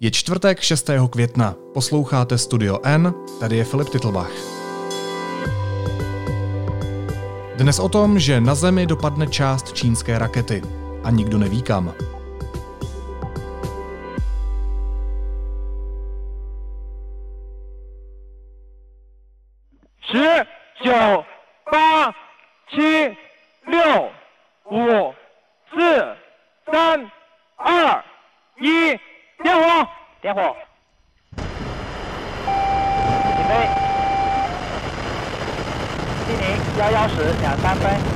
Je čtvrtek 6. května. Posloucháte Studio N, tady je Filip Titlbach. Dnes o tom, že na Zemi dopadne část čínské rakety. A nikdo neví kam.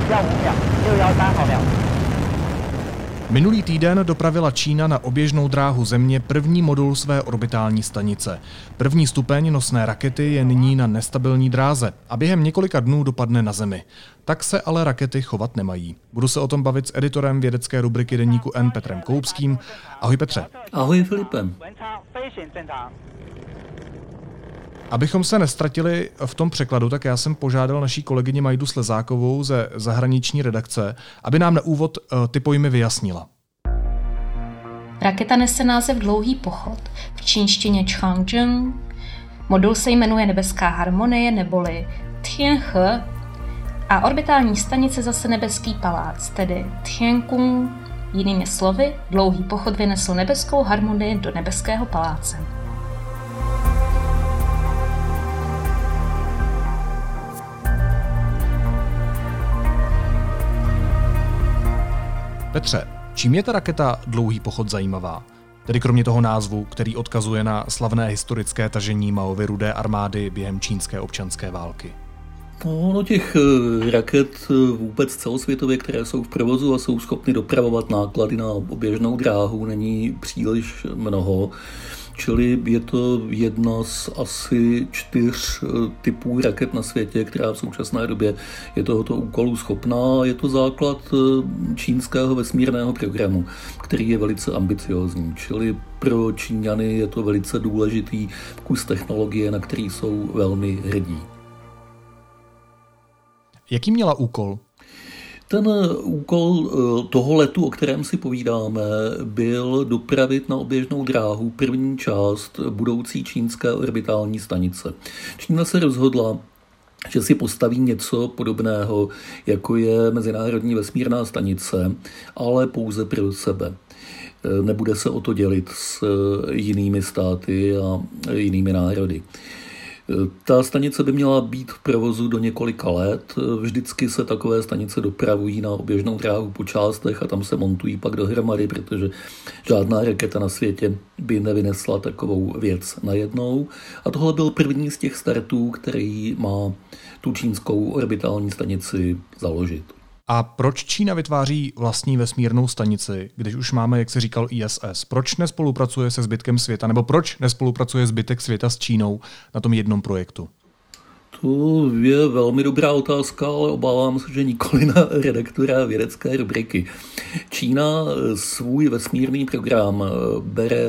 三分幺五秒，六幺三毫秒。 Minulý týden dopravila Čína na oběžnou dráhu Země první modul své orbitální stanice. První stupeň nosné rakety je nyní na nestabilní dráze a během několika dnů dopadne na Zemi. Tak se ale rakety chovat nemají. Budu se o tom bavit s editorem vědecké rubriky deníku N Petrem Koupským. Ahoj Petře. Ahoj Filipem. Abychom se nestratili v tom překladu, tak já jsem požádal naší kolegyni Majdu Slezákovou ze zahraniční redakce, aby nám na úvod eh, ty pojmy vyjasnila. Raketa nese název Dlouhý pochod, v čínštině Changzheng. Modul se jmenuje Nebeská harmonie neboli Tianhe a orbitální stanice zase Nebeský palác, tedy Tiankung. Jinými slovy, dlouhý pochod vynesl nebeskou harmonii do nebeského paláce. Petře, čím je ta raketa Dlouhý pochod zajímavá? Tedy kromě toho názvu, který odkazuje na slavné historické tažení Maovy rudé armády během čínské občanské války. No, no těch eh, raket eh, vůbec celosvětově, které jsou v provozu a jsou schopny dopravovat náklady na oběžnou dráhu, není příliš mnoho. Čili je to jedna z asi čtyř eh, typů raket na světě, která v současné době je tohoto úkolu schopná. Je to základ eh, čínského vesmírného programu, který je velice ambiciozní. Čili pro Číňany je to velice důležitý kus technologie, na který jsou velmi hrdí. Jaký měla úkol? Ten úkol eh, toho letu, o kterém si povídáme, byl dopravit na oběžnou dráhu první část budoucí čínské orbitální stanice. Čína se rozhodla, že si postaví něco podobného, jako je Mezinárodní vesmírná stanice, ale pouze pro sebe. Eh, Nebude se o to dělit s eh, jinými státy a jinými národy. Ta stanice by měla být v provozu do několika let. Vždycky se takové stanice dopravují na oběžnou dráhu po částech a tam se montují pak dohromady, protože žádná raketa na světě by nevynesla takovou věc najednou. A tohle byl první z těch startů, který má tu čínskou orbitální stanici založit. A proč Čína vytváří vlastní vesmírnou stanici, když už máme, jak se říkal, ISS? Proč nespolupracuje se zbytkem světa, nebo proč nespolupracuje zbytek světa s Čínou na tom jednom projektu? To je velmi dobrá otázka, ale obávám se, že nikoli na redaktora vědecké rubriky. Čína svůj vesmírný program bere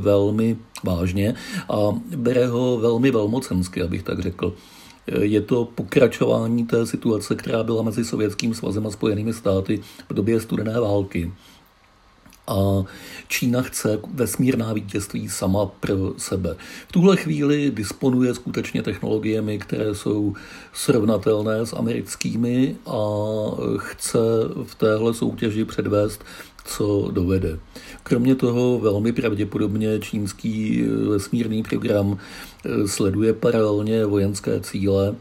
velmi vážně a bere ho velmi velmocensky, abych tak řekl. Je to pokračování té situace, která byla mezi Sovětským svazem a Spojenými státy v době studené války. A Čína chce vesmírná vítězství sama pro sebe. V tuhle chvíli disponuje skutečně technologiemi, které jsou srovnatelné s americkými a chce v téhle soutěži předvést co dovede. Kromě toho velmi pravděpodobně čínský vesmírný program sleduje paralelně vojenské cíle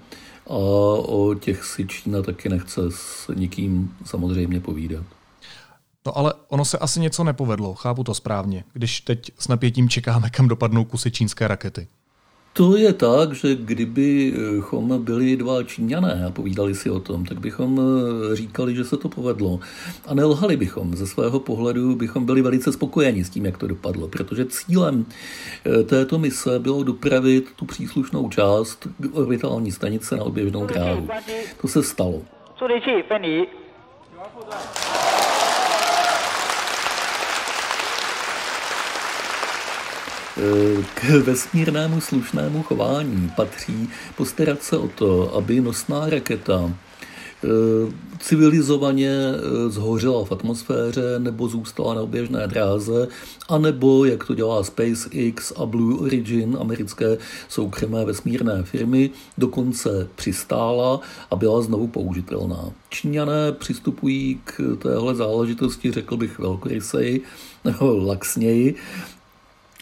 a o těch si Čína taky nechce s nikým samozřejmě povídat. No ale ono se asi něco nepovedlo, chápu to správně, když teď s napětím čekáme, kam dopadnou kusy čínské rakety. To je tak, že kdybychom byli dva Číňané a povídali si o tom, tak bychom říkali, že se to povedlo. A nelhali bychom. Ze svého pohledu bychom byli velice spokojeni s tím, jak to dopadlo, protože cílem této mise bylo dopravit tu příslušnou část orbitální stanice na oběžnou dráhu. To se stalo. 助力器分离。 K vesmírnému slušnému chování patří postarat se o to, aby nosná raketa civilizovaně eh, zhořela v atmosféře nebo zůstala na oběžné dráze, anebo, jak to dělá SpaceX a Blue Origin, americké soukromé vesmírné firmy, dokonce přistála a byla znovu použitelná. Číňané přistupují k téhle záležitosti, řekl bych, velkoryseji nebo laxněji.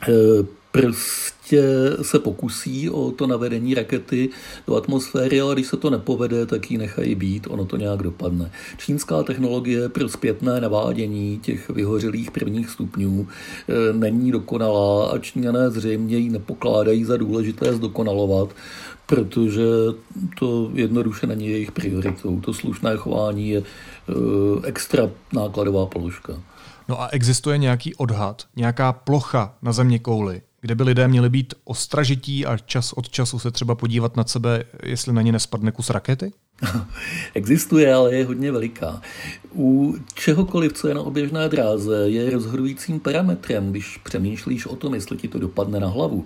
Eh, prostě se pokusí o to navedení rakety do atmosféry, ale když se to nepovede, tak ji nechají být, ono to nějak dopadne. Čínská technologie pro zpětné navádění těch vyhořelých prvních stupňů e, není dokonalá a Číňané zřejmě ji nepokládají za důležité zdokonalovat, protože to jednoduše není jejich prioritou. To slušné chování je e, extra nákladová položka. No a existuje nějaký odhad, nějaká plocha na země kouli, kde by lidé měli být ostražití a čas od času se třeba podívat na sebe, jestli na ně nespadne kus rakety? Existuje, ale je hodně veliká. U čehokoliv, co je na oběžné dráze, je rozhodujícím parametrem, když přemýšlíš o tom, jestli ti to dopadne na hlavu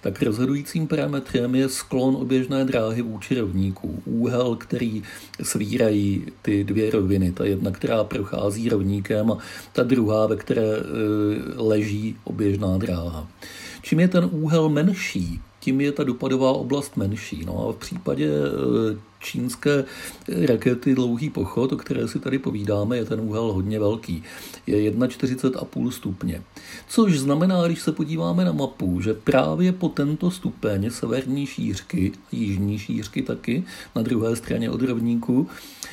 tak rozhodujícím parametrem je sklon oběžné dráhy vůči rovníku. Úhel, který svírají ty dvě roviny. Ta jedna, která prochází rovníkem a ta druhá, ve které e, leží oběžná dráha. Čím je ten úhel menší, tím je ta dopadová oblast menší. No a v případě e, čínské rakety Dlouhý pochod, o které si tady povídáme, je ten úhel hodně velký. Je 41,5 stupně. Což znamená, když se podíváme na mapu, že právě po tento stupeň severní šířky, jižní šířky taky, na druhé straně od rovníku, Eh,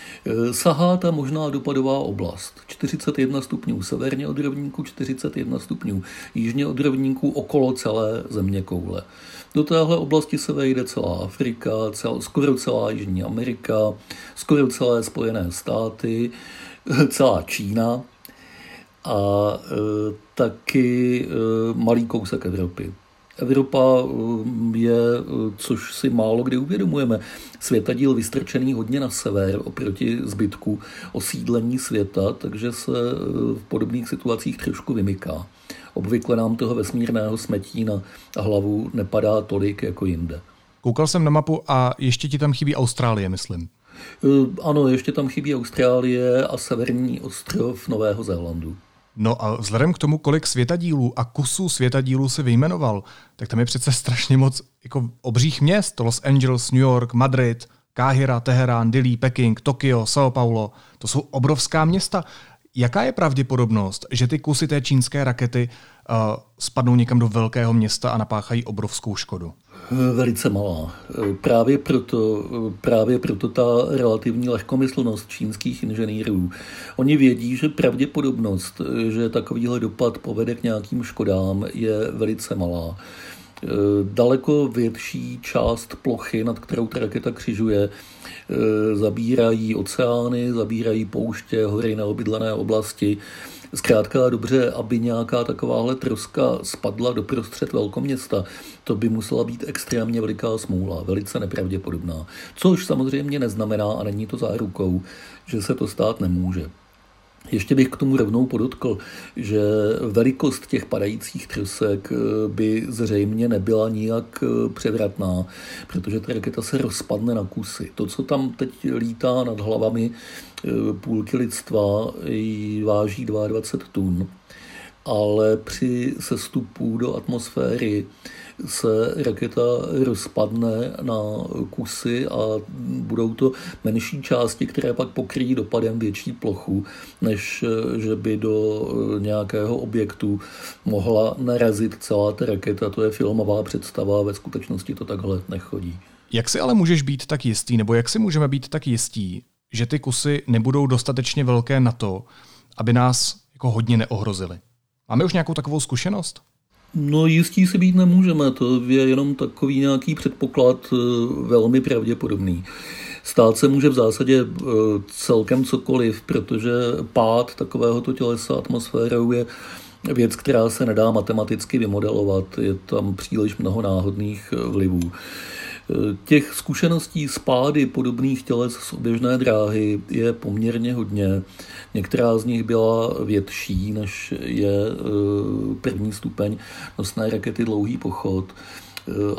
sahá ta možná dopadová oblast. 41 stupňů severně od rovníku, 41 stupňů jižně od rovníku okolo celé země koule. Do téhle oblasti se vejde celá Afrika, cel, skoro celá Jižní Amerika, skoro celé Spojené státy, celá Čína a e, taky e, malý kousek Evropy. Evropa um, je, uh, což si málo kdy uvědomujeme, světadíl vystrčený hodně na sever oproti zbytku osídlení světa, takže se uh, v podobných situacích trošku vymyká. Obvykle nám toho vesmírného smetí na hlavu nepadá tolik jako jinde. Koukal jsem na mapu a ještě ti tam chybí Austrálie, myslím. Ano, ještě tam chybí Austrálie a severní ostrov Nového Zélandu. No a vzhledem k tomu, kolik světadílů a kusů světadílů se vyjmenoval, tak tam je přece strašně moc jako obřích měst. Los Angeles, New York, Madrid, Káhira, Teherán, Dili, Peking, Tokio, São Paulo. To jsou obrovská města. Jaká je pravděpodobnost, že ty kusy té čínské rakety spadnou někam do velkého města a napáchají obrovskou škodu? Velice malá. Právě proto, právě proto ta relativní lehkomyslnost čínských inženýrů. Oni vědí, že pravděpodobnost, že takovýhle dopad povede k nějakým škodám, je velice malá. Daleko větší část plochy, nad kterou ta raketa křižuje, zabírají oceány, zabírají pouště, hory, neobydlené oblasti Zkrátka dobře, aby nějaká takováhle troska spadla do prostřed velkoměsta, to by musela být extrémně veliká smůla, velice nepravděpodobná. Což samozřejmě neznamená a není to zárukou, že se to stát nemůže. Ještě bych k tomu rovnou podotkl, že velikost těch padajících trosek eh, by zřejmě nebyla nijak eh, převratná, protože ta raketa se rozpadne na kusy. To, co tam teď lítá nad hlavami eh, půlky lidstva, váží 22 tun, ale při sestupu do atmosféry se raketa rozpadne na kusy a budou to menší části, které pak pokryjí dopadem větší plochu, než že by do nějakého objektu mohla narazit celá ta raketa. To je filmová představa, ve skutečnosti to takhle nechodí. Jak si ale můžeš být tak jistý, nebo jak si můžeme být tak jistí, že ty kusy nebudou dostatečně velké na to, aby nás jako hodně neohrozily? Máme už nějakou takovou zkušenost? No jistí si být nemůžeme, to je jenom takový nějaký předpoklad eh, velmi pravděpodobný. Stát se může v zásadě eh, celkem cokoliv, protože pád takovéhoto tělesa atmosférou je věc, která se nedá matematicky vymodelovat. Je tam příliš mnoho náhodných eh, vlivů. Těch zkušeností s pády podobných těles z oběžné dráhy je poměrně hodně. Některá z nich byla větší, než je e, první stupeň nosné rakety Dlouhý pochod.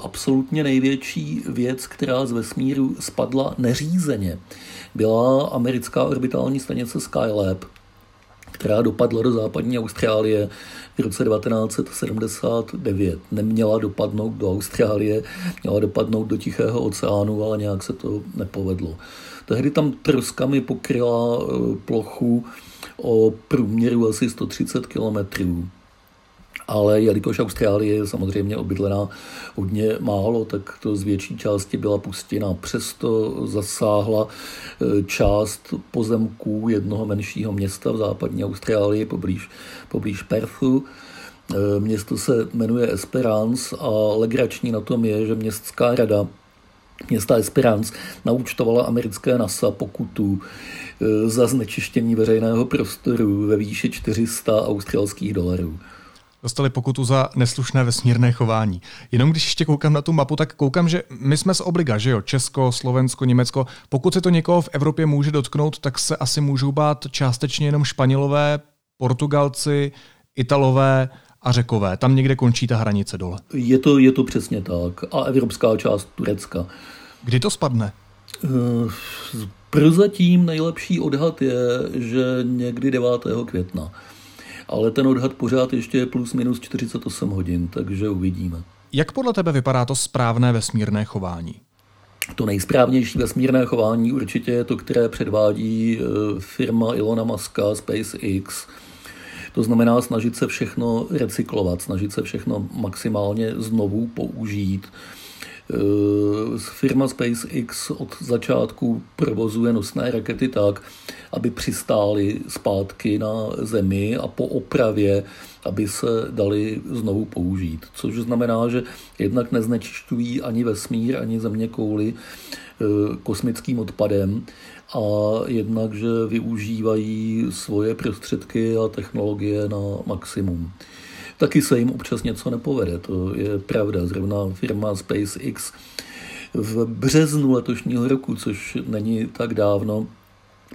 absolutně největší věc, která z vesmíru spadla neřízeně, byla americká orbitální stanice Skylab, která dopadla do západní Austrálie v roce 1979. Neměla dopadnout do Austrálie, měla dopadnout do Tichého oceánu, ale nějak se to nepovedlo. Tehdy tam troskami pokryla eh, plochu o průměru asi 130 kilometrů. Ale jelikož Austrálie je samozřejmě obydlená hodně málo, tak to z větší části byla pustina. Přesto zasáhla e, část pozemků jednoho menšího města v západní Austrálii poblíž, poblíž Perthu. E, město se jmenuje Esperance a legrační na tom je, že městská rada města Esperance naúčtovala americké NASA pokutu e, za znečištění veřejného prostoru ve výši 400 australských dolarů dostali pokutu za neslušné vesmírné chování. Jenom když ještě koukám na tu mapu, tak koukám, že my jsme z obliga, že jo, Česko, Slovensko, Německo. Pokud se to někoho v Evropě může dotknout, tak se asi můžou bát částečně jenom Španělové, Portugalci, Italové a Řekové. Tam někde končí ta hranice dole. Je to, je to přesně tak. A evropská část Turecka. Kdy to spadne? Uh, prozatím nejlepší odhad je, že někdy 9. května ale ten odhad pořád ještě je plus minus 48 hodin, takže uvidíme. Jak podle tebe vypadá to správné vesmírné chování? To nejsprávnější vesmírné chování určitě je to, které předvádí e, firma Ilona Muska SpaceX. To znamená snažit se všechno recyklovat, snažit se všechno maximálně znovu použít. Eh, firma SpaceX od začátku provozuje nosné rakety tak, aby přistály zpátky na Zemi a po opravě, aby se dali znovu použít. Což znamená, že jednak neznečišťují ani vesmír, ani země kouly eh, kosmickým odpadem a jednak, že využívají svoje prostředky a technologie na maximum taky se jim občas něco nepovede. To je pravda. Zrovna firma SpaceX v březnu letošního roku, což není tak dávno,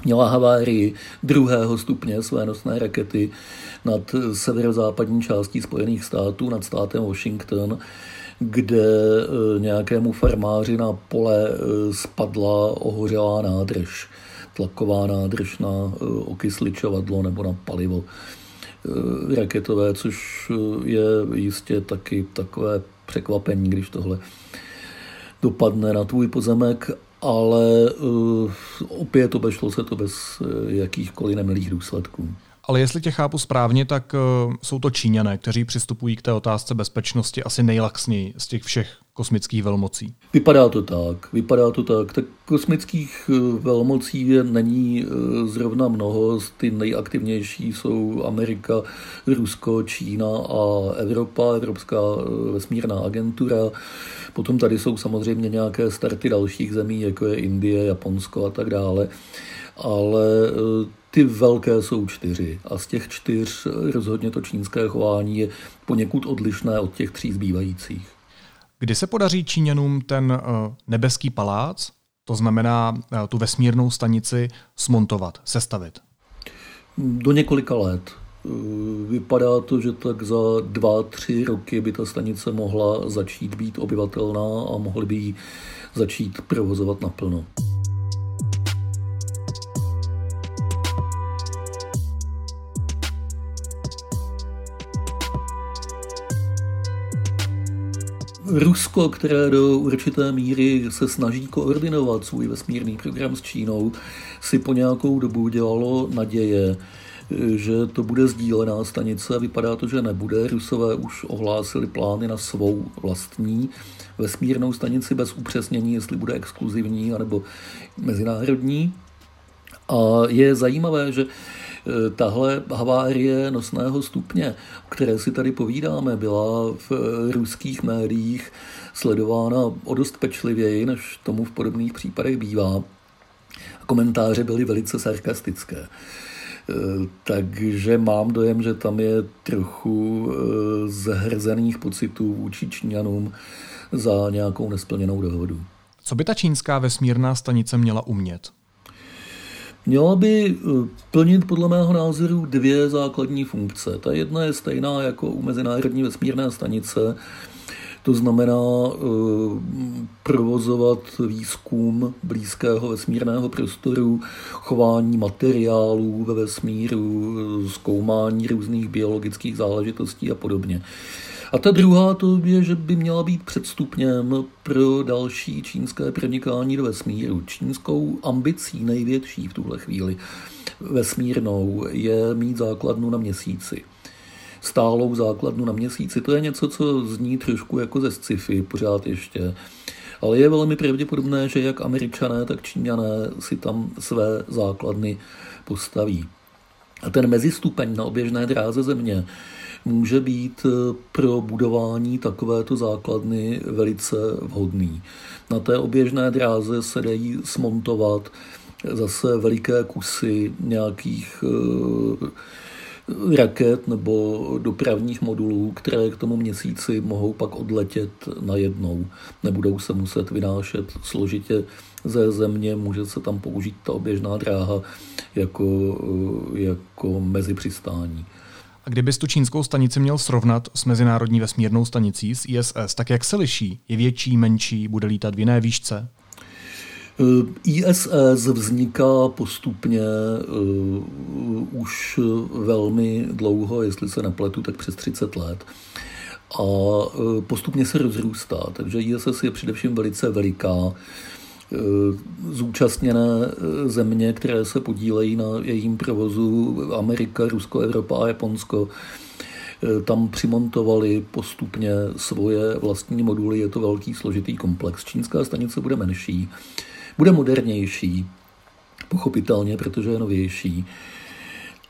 měla havárii druhého stupně své nosné rakety nad severozápadní částí Spojených států, nad státem Washington, kde e, nějakému farmáři na pole e, spadla ohořelá nádrž, tlaková nádrž na e, okysličovadlo nebo na palivo. Eh, raketové, což eh, je jistě taky takové překvapení, když tohle dopadne na tvůj pozemek, ale uh, opět obešlo se to bez jakýchkoliv nemilých důsledků. Ale jestli tě chápu správně, tak jsou to Číňané, kteří přistupují k té otázce bezpečnosti asi nejlaxněji z těch všech kosmických velmocí. Vypadá to tak, vypadá to tak. Tak kosmických eh, velmocí není eh, zrovna mnoho, ty nejaktivnější jsou Amerika, Rusko, Čína a Evropa, Evropská eh, vesmírná agentura. Potom tady jsou samozřejmě nějaké starty dalších zemí, jako je Indie, Japonsko a tak dále. Ale ty velké jsou čtyři a z těch čtyř rozhodně to čínské chování je poněkud odlišné od těch tří zbývajících. Kdy se podaří Číňanům ten uh, nebeský palác, to znamená uh, tu vesmírnou stanici, smontovat, sestavit? Do několika let. Eh, vypadá to, že tak za dva, tři roky by ta stanice mohla začít být obyvatelná a mohly by ji začít provozovat naplno. Rusko, které do určité míry se snaží koordinovat svůj vesmírný program s Čínou, si po nějakou dobu dělalo naděje, že to bude sdílená stanice. Vypadá to, že nebude. Rusové už ohlásili plány na svou vlastní vesmírnou stanici bez upřesnění, jestli bude exkluzivní anebo mezinárodní. A je zajímavé, že tahle havárie nosného stupně, o které si tady povídáme, byla v eh, ruských médiích sledována o dost pečlivěji, než tomu v podobných případech bývá. Komentáře byly velice sarkastické. Eh, takže mám dojem, že tam je trochu zhrzených pocitů vůči Číňanům za nějakou nesplněnou dohodu. Co by ta čínská vesmírná stanice měla umět? Měla by eh, plnit podle mého názoru dvě základní funkce. Ta jedna je stejná jako u Mezinárodní vesmírné stanice, To znamená eh, provozovat výzkum blízkého vesmírného prostoru, chování materiálů ve vesmíru, zkoumání různých biologických záležitostí a podobně. A ta druhá to je, že by měla být předstupněm pro další čínské pronikání do vesmíru. Čínskou ambicí největší v tuhle chvíli vesmírnou je mít základnu na měsíci stálou základnu na měsíci. To je něco, co zní trošku jako ze sci-fi pořád ještě. Ale je velmi pravděpodobné, že jak američané, tak číňané si tam své základny postaví. A ten mezistupeň na oběžné dráze země může být pro budování takovéto základny velice vhodný. Na té oběžné dráze se dají smontovat zase veliké kusy nějakých eh, raket nebo dopravních modulů, které k tomu měsíci mohou pak odletět najednou. Nebudou se muset vynášet složitě ze země, může se tam použít ta oběžná dráha jako, jako mezi přistání. A kdybys tu čínskou stanici měl srovnat s Mezinárodní vesmírnou stanicí, s ISS, tak jak se liší? Je větší, menší, bude lítat v jiné výšce? Eh, ISS vzniká postupně uh, už velmi dlouho, jestli se nepletu, tak přes 30 let. A uh, postupně se rozrůstá, takže ISS je především velice veliká. Uh, zúčastněné země, které se podílejí na jejím provozu, Amerika, Rusko, Evropa a Japonsko, tam přimontovali postupně svoje vlastní moduly. Je to velký složitý komplex. Čínská stanice bude menší bude modernější, pochopitelně, protože je novější.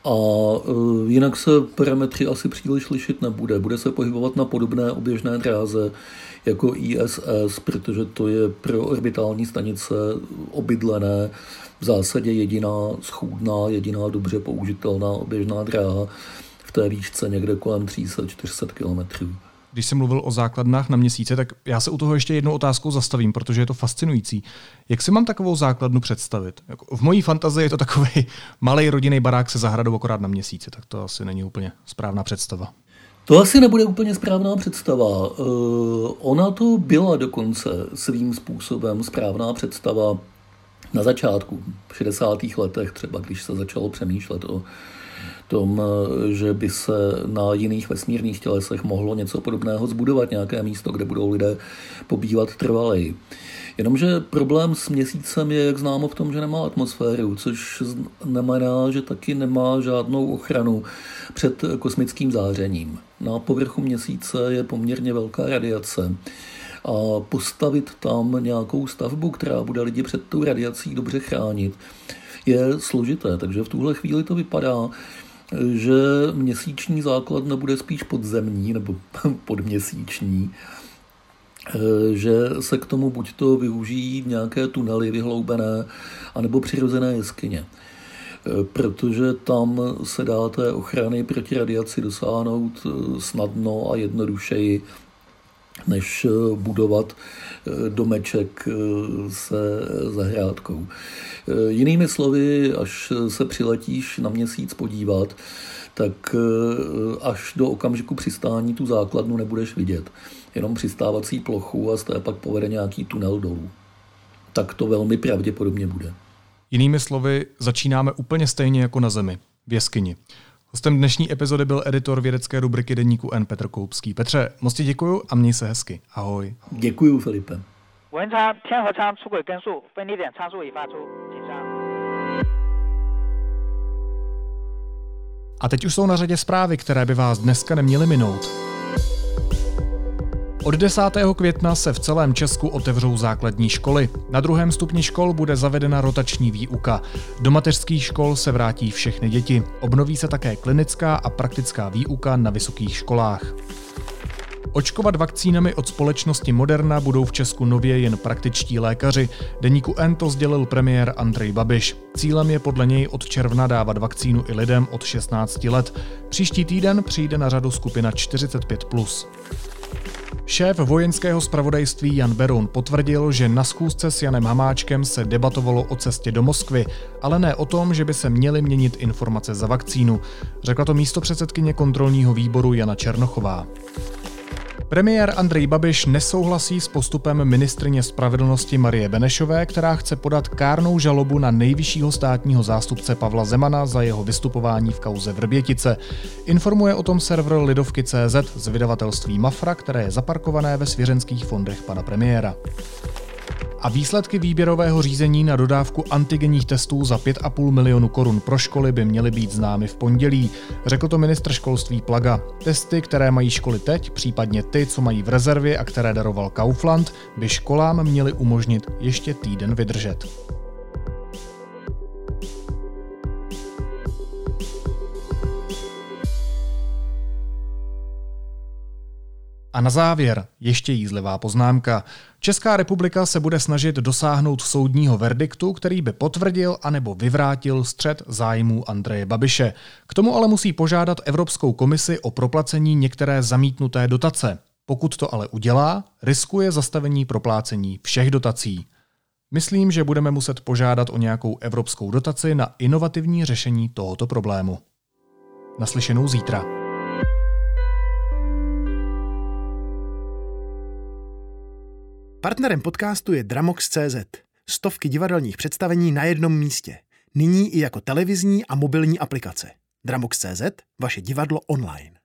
A e, jinak se parametry asi příliš lišit nebude. Bude se pohybovat na podobné oběžné dráze jako ISS, protože to je pro orbitální stanice obydlené v zásadě jediná schůdná, jediná dobře použitelná oběžná dráha v té výšce někde kolem 300-400 kilometrů. Když jsem mluvil o základnách na měsíce, tak já se u toho ještě jednou otázkou zastavím, protože je to fascinující. Jak si mám takovou základnu představit? Jako v mojí fantazii je to takový malý rodinný barák se zahradou akorát na měsíci, tak to asi není úplně správná představa. To asi nebude úplně správná představa. Uh, ona to byla dokonce svým způsobem správná představa na začátku, v 60. letech třeba, když se začalo přemýšlet o tom, eh, že by se na jiných vesmírných tělesech mohlo něco podobného zbudovat, nějaké místo, kde budou lidé pobývat trvaleji. Jenomže problém s měsícem je, jak známo, v tom, že nemá atmosféru, což znamená, že taky nemá žádnou ochranu před kosmickým zářením. Na povrchu měsíce je poměrně velká radiace a postavit tam nějakou stavbu, která bude lidi před tou radiací dobře chránit, je složité. Takže v tuhle chvíli to vypadá, že měsíční základna bude spíš podzemní nebo podměsíční, že se k tomu buď to využijí nějaké tunely vyhloubené, anebo přirozené jeskyně. Protože tam se dá té ochrany proti radiaci dosáhnout snadno a jednodušeji, než budovat domeček se zahrádkou. Eh, jinými slovy, až se přiletíš na měsíc podívat, tak eh, až do okamžiku přistání tu základnu nebudeš vidět. Jenom přistávací plochu a z té pak povede nějaký tunel dolů. Tak to velmi pravděpodobně bude. Jinými slovy, začínáme úplně stejně jako na Zemi, v jeskyni. Hostem dnešní epizody byl editor vědecké rubriky deníku N. Petr Koupský. Petře, moc ti děkuju a měj se hezky. Ahoj. Děkuju, Filipe. 文昌天河仓出轨根数分离点参数已发出，请上。A teď už jsou na řadě zprávy, které by vás dneska neměly minout. Od 10. května se v celém Česku otevřou základní školy. Na druhém stupni škol bude zavedena rotační výuka. Do mateřských škol se vrátí všechny děti. Obnoví se také klinická a praktická výuka na vysokých školách. Očkovat vakcínami od společnosti Moderna budou v Česku nově jen praktičtí lékaři. Deníku N to sdělil premiér Andrej Babiš. Cílem je podle něj od června dávat vakcínu i lidem od 16 let. Příští týden přijde na řadu skupina 45+. Šéf vojenského spravodajství Jan Beroun potvrdil, že na schůzce s Janem Hamáčkem se debatovalo o cestě do Moskvy, ale ne o tom, že by se měly měnit informace za vakcínu. Řekla to místo předsedkyně kontrolního výboru Jana Černochová. Premiér Andrej Babiš nesouhlasí s postupem ministrině spravedlnosti Marie Benešové, která chce podat kárnou žalobu na nejvyššího státního zástupce Pavla Zemana za jeho vystupování v kauze Vrbětice. Informuje o tom server Lidovky.cz z vydavatelství Mafra, které je zaparkované ve svěřenských fondech pana premiéra. A výsledky výběrového řízení na dodávku antigenních testů za 5,5 milionu korun pro školy by měly být známy v pondělí, řekl to ministr školství Plaga. Testy, které mají školy teď, případně ty, co mají v rezervě a které daroval Kaufland, by školám měly umožnit ještě týden vydržet. A na závěr ještě jízlivá poznámka. Česká republika se bude snažit dosáhnout soudního verdiktu, který by potvrdil anebo vyvrátil střed zájmů Andreje Babiše. K tomu ale musí požádat Evropskou komisi o proplacení některé zamítnuté dotace. Pokud to ale udělá, riskuje zastavení proplácení všech dotací. Myslím, že budeme muset požádat o nějakou evropskou dotaci na inovativní řešení tohoto problému. Naslyšenou zítra. Partnerem podcastu je Dramox.cz. Stovky divadelních představení na jednom místě. Nyní i jako televizní a mobilní aplikace. Dramox.cz, vaše divadlo online.